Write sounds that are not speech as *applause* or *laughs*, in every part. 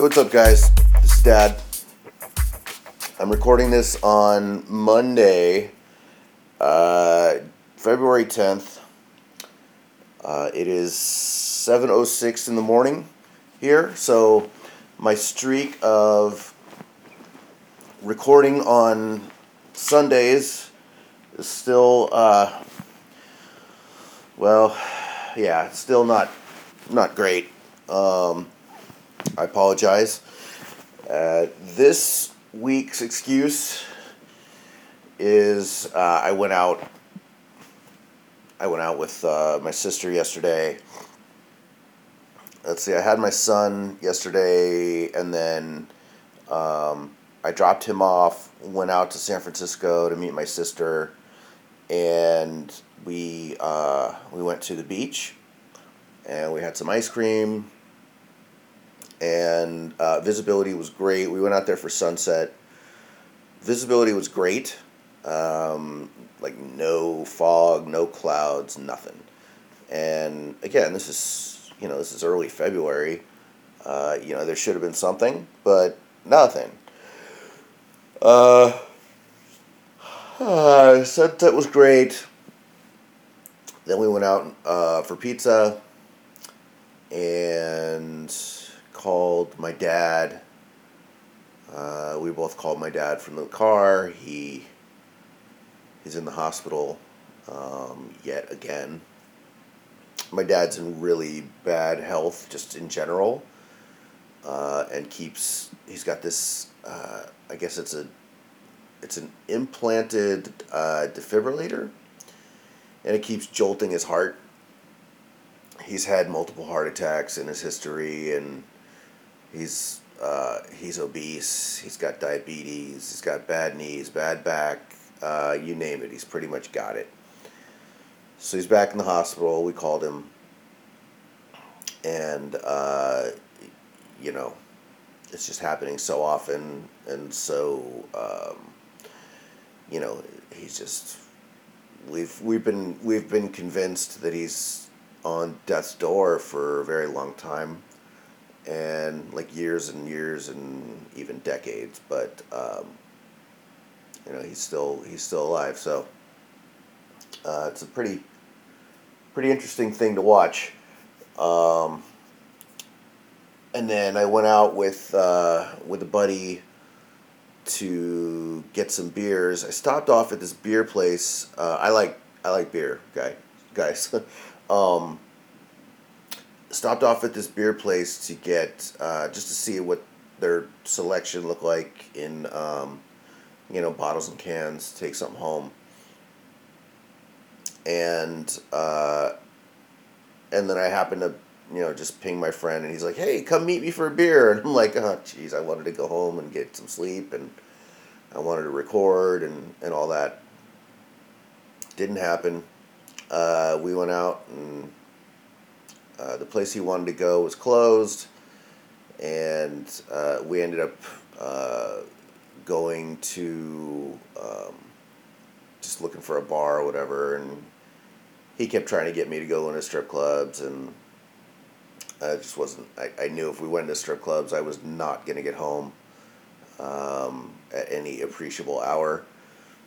what's up, guys? This is Dad. I'm recording this on Monday, uh, February 10th. Uh, it is 7:06 in the morning here, so my streak of recording on Sundays is still, uh, well, yeah, still not not great. Um, I apologize. Uh, this week's excuse is uh, I went out. I went out with uh, my sister yesterday. Let's see. I had my son yesterday, and then um, I dropped him off. Went out to San Francisco to meet my sister, and we uh, we went to the beach, and we had some ice cream and uh, visibility was great. We went out there for sunset. Visibility was great. Um, like no fog, no clouds, nothing. And again, this is you know this is early February. Uh, you know there should have been something, but nothing. Uh, uh, *sighs* sunset was great. Then we went out uh, for pizza and called my dad. Uh, we both called my dad from the car. He he's in the hospital um, yet again. My dad's in really bad health, just in general, uh, and keeps. He's got this. Uh, I guess it's a. It's an implanted uh, defibrillator, and it keeps jolting his heart. He's had multiple heart attacks in his history, and He's uh, he's obese. He's got diabetes. He's got bad knees, bad back. Uh, you name it. He's pretty much got it. So he's back in the hospital. We called him, and uh, you know, it's just happening so often, and so um, you know, he's just we've we've been we've been convinced that he's on death's door for a very long time and like years and years and even decades. But um, you know, he's still he's still alive. So uh, it's a pretty pretty interesting thing to watch. Um, and then I went out with uh, with a buddy to get some beers. I stopped off at this beer place. Uh, I like I like beer, guy guys. *laughs* um, stopped off at this beer place to get uh, just to see what their selection looked like in um, you know bottles and cans. Take something home, and uh, and then I happened to you know just ping my friend, and he's like, "Hey, come meet me for a beer," *laughs* and I'm like, "Oh, jeez, I wanted to go home and get some sleep, and I wanted to record and and all that." Didn't happen. Uh, we went out and uh, the place he wanted to go was closed, and uh, we ended up uh, going to um, just looking for a bar or whatever, and he kept trying to get me to go into strip clubs, and I just wasn't. I, I knew if we went into strip clubs, I was not going to get home um, at any appreciable hour.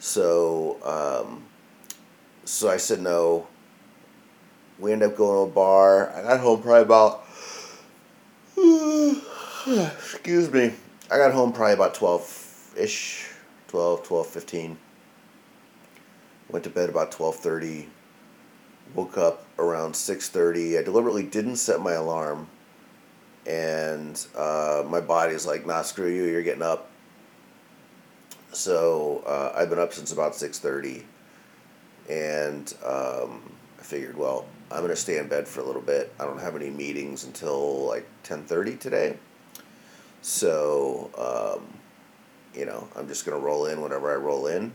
So, um, so I said no we ended up going to a bar. I got home probably about, *sighs* excuse me, I got home probably about 12 ish, 12, 12, 15. Went to bed about 12.30. Woke up around 6.30. I deliberately didn't set my alarm. And uh, my body's like, nah, screw you, you're getting up. So uh, I've been up since about 6.30. And um, I figured, well, I'm gonna stay in bed for a little bit. I don't have any meetings until like ten thirty today, so um, you know I'm just gonna roll in whenever I roll in.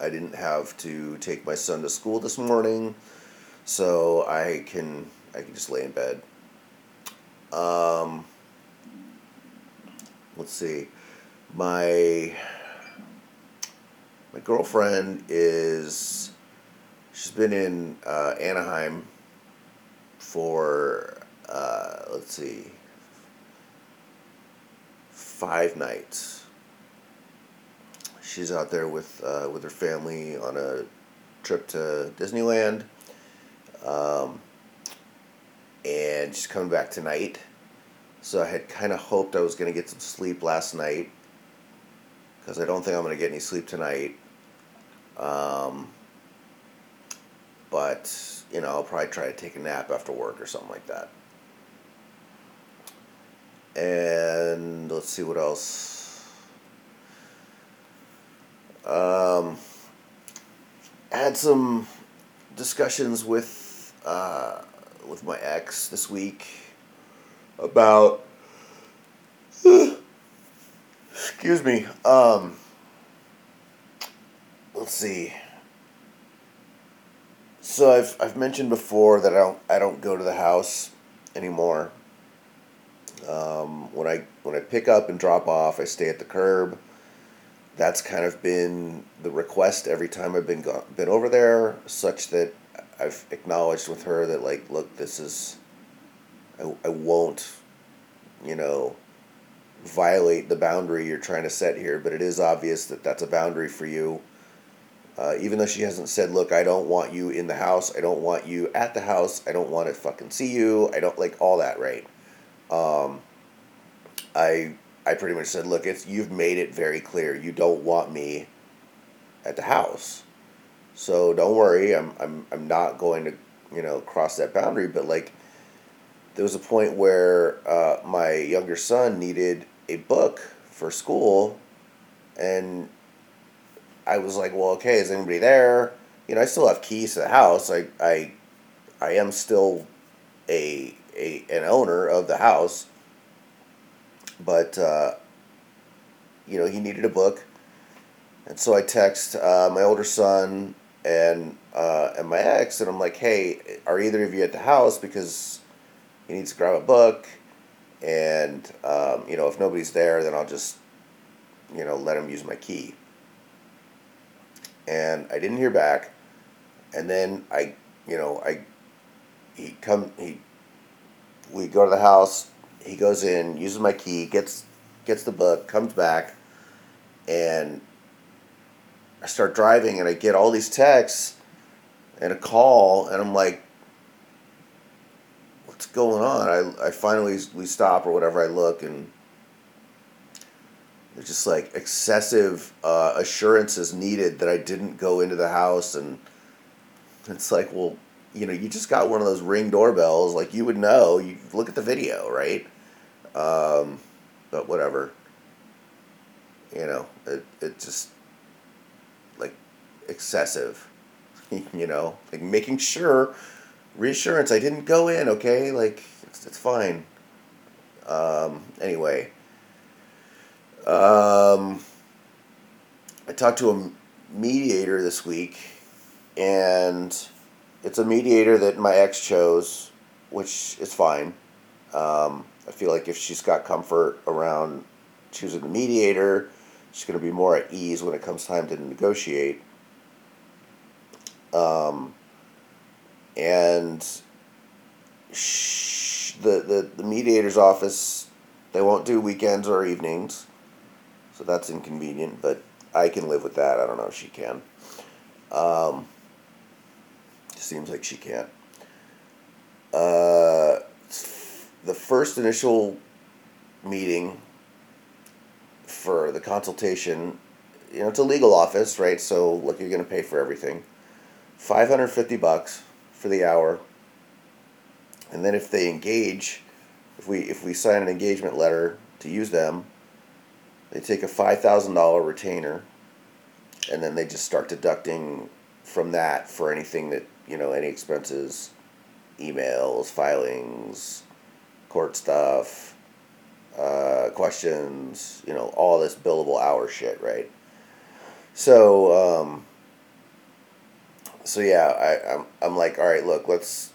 I didn't have to take my son to school this morning, so I can I can just lay in bed. Um, let's see, my my girlfriend is She's been in uh, Anaheim for uh, let's see, five nights. She's out there with uh, with her family on a trip to Disneyland, um, and she's coming back tonight. So I had kind of hoped I was going to get some sleep last night because I don't think I'm going to get any sleep tonight. Um, but you know, I'll probably try to take a nap after work or something like that. And let's see what else. Um, had some discussions with uh, with my ex this week about. *sighs* excuse me. Um, let's see. So I've I've mentioned before that I don't I don't go to the house anymore. Um, when I when I pick up and drop off, I stay at the curb. That's kind of been the request every time I've been go- been over there, such that I've acknowledged with her that like, look, this is, I, I won't, you know, violate the boundary you're trying to set here, but it is obvious that that's a boundary for you uh, even though she hasn't said, look, I don't want you in the house. I don't want you at the house. I don't want to fucking see you. I don't like all that, right? Um, I I pretty much said, look, it's you've made it very clear you don't want me at the house. So don't worry, I'm I'm I'm not going to, you know, cross that boundary, but like there was a point where uh, my younger son needed a book for school and I was like, well, okay, is anybody there? You know, I still have keys to the house. I, I, I am still a, a an owner of the house. But, uh, you know, he needed a book. And so I text uh, my older son and uh, and my ex, and I'm like, hey, are either of you at the house? Because he needs to grab a book. And, um, you know, if nobody's there, then I'll just, you know, let him use my key and I didn't hear back. And then I, you know, I, he come he, we go to the house. He goes in, uses my key, gets gets the book, comes back, and I start driving, and I get all these texts and a call, and I'm like, what's going on? I, I finally we stop or whatever. I look and just like excessive uh, assurances needed that I didn't go into the house, and it's like, well, you know, you just got one of those ring doorbells, like you would know. You look at the video, right? Um, but whatever. You know, it it just like excessive. *laughs* you know, like making sure reassurance. I didn't go in. Okay, like it's it's fine. Um, anyway um, I talked to a mediator this week, and it's a mediator that my ex chose, which is fine. Um, I feel like if she's got comfort around choosing a mediator, she's going to be more at ease when it comes time to negotiate. Um, and the, the, the mediator's office, they won't do weekends or evenings. So that's inconvenient, but I can live with that. I don't know if she can. Um, seems like she can't. Uh, the first initial meeting for the consultation, you know, it's a legal office, right? So, like, you're going to pay for everything. 550 bucks for the hour. And then if they engage, if we if we sign an engagement letter to use them, they take a five thousand dollar retainer, and then they just start deducting from that for anything that you know any expenses, emails, filings, court stuff, uh, questions, you know, all this billable hour shit, right? So, um, so yeah, I, I'm, I'm like, all right, look, let's,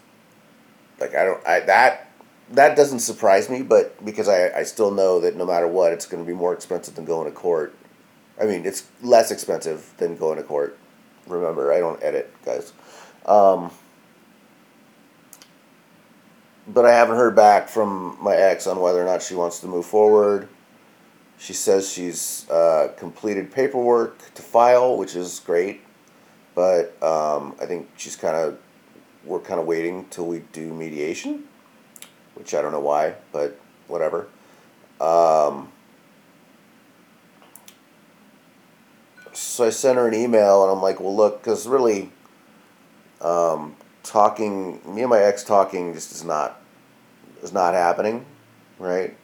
like, I don't, I, that that doesn't surprise me, but because I, I still know that no matter what, it's going to be more expensive than going to court. I mean, it's less expensive than going to court. Remember, I don't edit, guys. Um, but I haven't heard back from my ex on whether or not she wants to move forward. She says she's uh, completed paperwork to file, which is great, but um, I think she's kind of we're kind of waiting till we do mediation, which I don't know why, but whatever. Um, so I sent her an email, and I'm like, well, look, because really, um, talking, me and my ex talking just is not is not happening, right?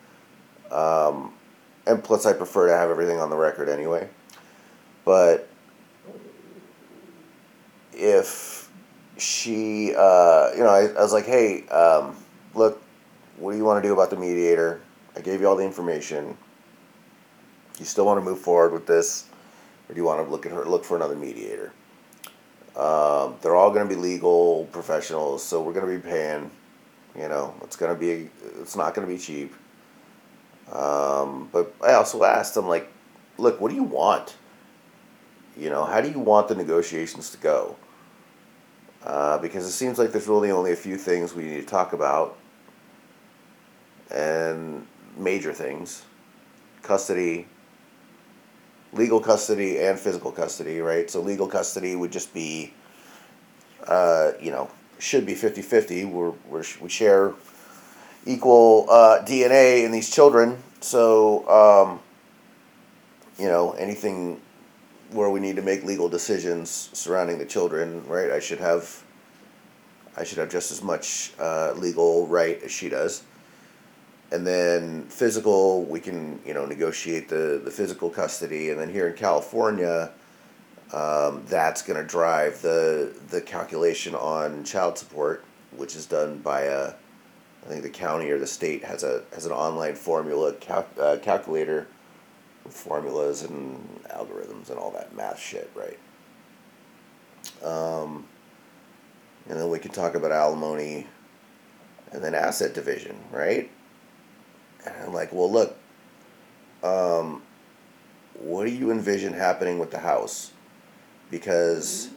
Um, and plus, I prefer to have everything on the record anyway. But if she, uh, you know, I, I was like, hey, um, look, what do you want to do about the mediator? I gave you all the information. You still want to move forward with this, or do you want to look at her, look for another mediator? Um, they're all going to be legal professionals, so we're going to be paying. You know, it's going to be, it's not going to be cheap. Um, but I also asked them, like, look, what do you want? You know, how do you want the negotiations to go? Uh, because it seems like there's really only a few things we need to talk about, and major things custody, legal custody, and physical custody, right? So, legal custody would just be, uh, you know, should be 50 50. We're, we're, we share equal uh, DNA in these children. So, um, you know, anything where we need to make legal decisions surrounding the children, right? I should have, I should have just as much uh, legal right as she does. And then physical, we can you know negotiate the the physical custody, and then here in California, um, that's going to drive the the calculation on child support, which is done by a, I think the county or the state has a has an online formula cal- uh, calculator formulas and algorithms and all that math shit, right? Um, and then we can talk about alimony and then asset division, right? And I'm like, well, look, um, what do you envision happening with the house? Because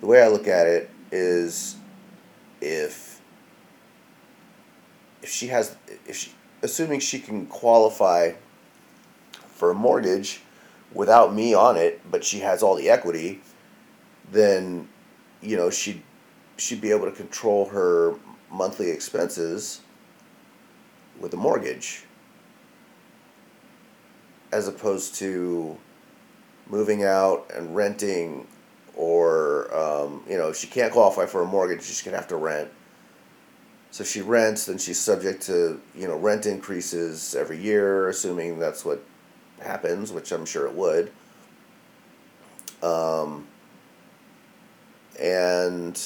the way I look at it is if if she has if she assuming she can qualify for a mortgage without me on it, but she has all the equity, then you know she'd she'd be able to control her monthly expenses with a mortgage as opposed to moving out and renting or um, you know she can't qualify for a mortgage she's going to have to rent so she rents then she's subject to you know rent increases every year assuming that's what happens, which I'm sure it would. Um, and,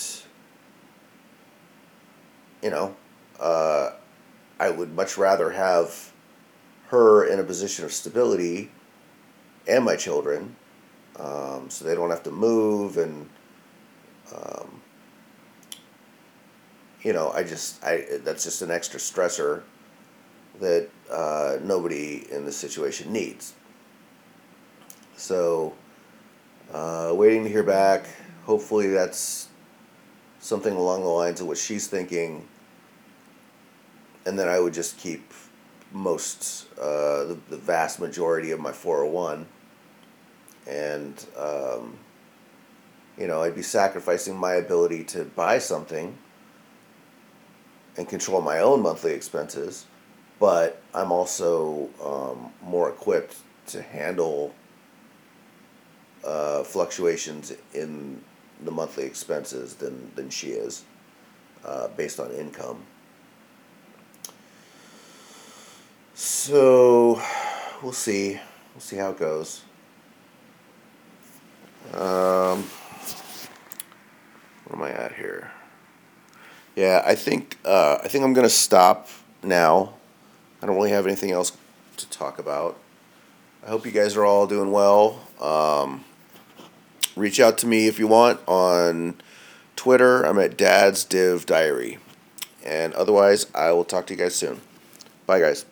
you know, uh, I would much rather have her in a position of stability and my children um, so they don't have to move and um, you know i just i that's just an extra stressor that uh, nobody in this situation needs. So, uh, waiting to hear back. Hopefully, that's something along the lines of what she's thinking. And then I would just keep most, uh, the, the vast majority of my 401. And, um, you know, I'd be sacrificing my ability to buy something and control my own monthly expenses but I'm also um, more equipped to handle uh, fluctuations in the monthly expenses than, than she is uh, based on income. So we'll see. We'll see how it goes. Um, where am I at here? Yeah, I think uh, I think I'm gonna stop now. I don't really have anything else to talk about. I hope you guys are all doing well. Um, reach out to me if you want on Twitter. I'm at Dad's Div Diary. And otherwise, I will talk to you guys soon. Bye, guys.